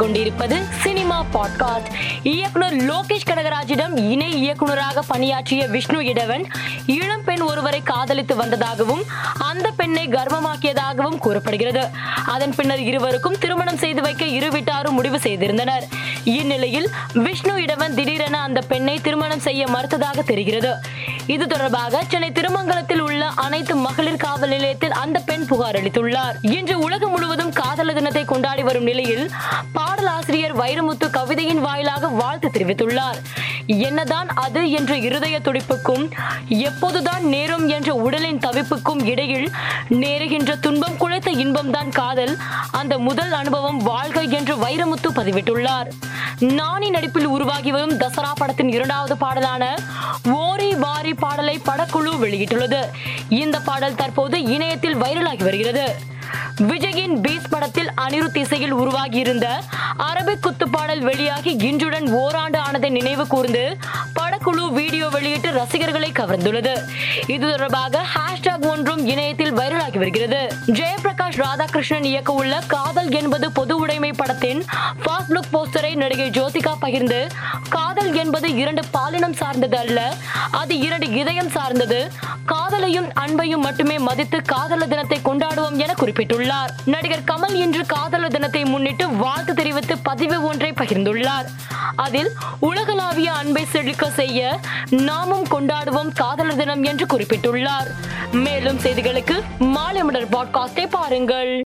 கேட்டுக்கொண்டிருப்பது cinema podcast. இயக்குனர் லோகேஷ் கனகராஜிடம் இணை இயக்குனராக பணியாற்றிய விஷ்ணு இடவன் இளம் பெண் ஒருவரை காதலித்து வந்ததாகவும் அந்த பெண்ணை கர்ப்பமாக்கியதாகவும் கூறப்படுகிறது. அதன் பின்னர் இருவருக்கும் திருமணம் செய்து வைக்க இரு வீட்டாரும் முடிவு செய்திருந்தனர். இந்நிலையில் விஷ்ணு இடவன் திடீரென அந்த பெண்ணை திருமணம் செய்ய மறுத்ததாக தெரிகிறது. இது தொடர்பாக சென்னை திருமங்கலத்தில் உள்ள அனைத்து மகளிர் காவல் நிலையத்தில் அந்த பெண் புகார் அளித்துள்ளார். இன்று உலகம் முழுவதும் காதல தினத்தை கொண்டாடி வரும் நிலையில் பாடல் ஆசிரியர் வைரமுத்து கவிதையின் வாயிலாக வாழ்த்து தெரிவித்துள்ளார். என்னதான் அது என்ற இருதய துடிப்புக்கும் எப்போதுதான் நேரும் என்ற உடலின் தவிப்புக்கும் இடையில் நேருகின்ற துன்பம் குழைத்த இன்பம்தான் காதல் அந்த முதல் அனுபவம் வாழ்க என்று வைரமுத்து பதிவிட்டுள்ளார். நாணி நடிப்பில் உருவாகி வரும் தசரா படத்தின் இரண்டாவது பாடலான ஓரி வாரி பாடலை படக்குழு வெளியிட்டுள்ளது. இந்த பாடல் தற்போது இணையத்தில் வைரலாகி வருகிறது. விஜயின் அனிருத் இசையில் உருவாகியிருந்த அரபிக் குத்துப்பாடல் வெளியாகி இன்றுடன் ஓராண்டு ஆனதை நினைவு கூர்ந்து படக்குழு வீடியோ வெளியிட்டு ரசிகர்களை கவர்ந்துள்ளது. இது தொடர்பாக ஹேஷ்டாக் ஒன்றும் இணையத்தில் வைரலாகி வருகிறது. ஜெயபிரகாஷ் ராதாகிருஷ்ணன் இயக்க உள்ள காதல் என்பது பொது படத்தின் ஃபாஸ்ட் லுக் போஸ்டரை நடிகை ஜோதிகா பகிர்ந்து காதல் என்பது இரண்டு பாலினம் சார்ந்தது அல்ல அது இரண்டு இதயம் சார்ந்தது. காதலையும் அன்பையும் மட்டுமே மதித்து காதலர் தினத்தை கொண்டாடுவோம் என குறிப்பிட்டுள்ளார். நடிகர் கமல் இன்று காதலர் தினத்தை முன்னிட்டு வாழ்த்து தெரிவித்து பதிவு ஒன்றை பகிர்ந்துள்ளார். அதில் உலகளாவிய அன்பை செழிக்க செய்ய நாமும் கொண்டாடுவோம் காதலர் தினம் என்று குறிப்பிட்டுள்ளார். மேலும் செய்திகளுக்கு மாலை மலர் பாட்காஸ்டை பாருங்கள்.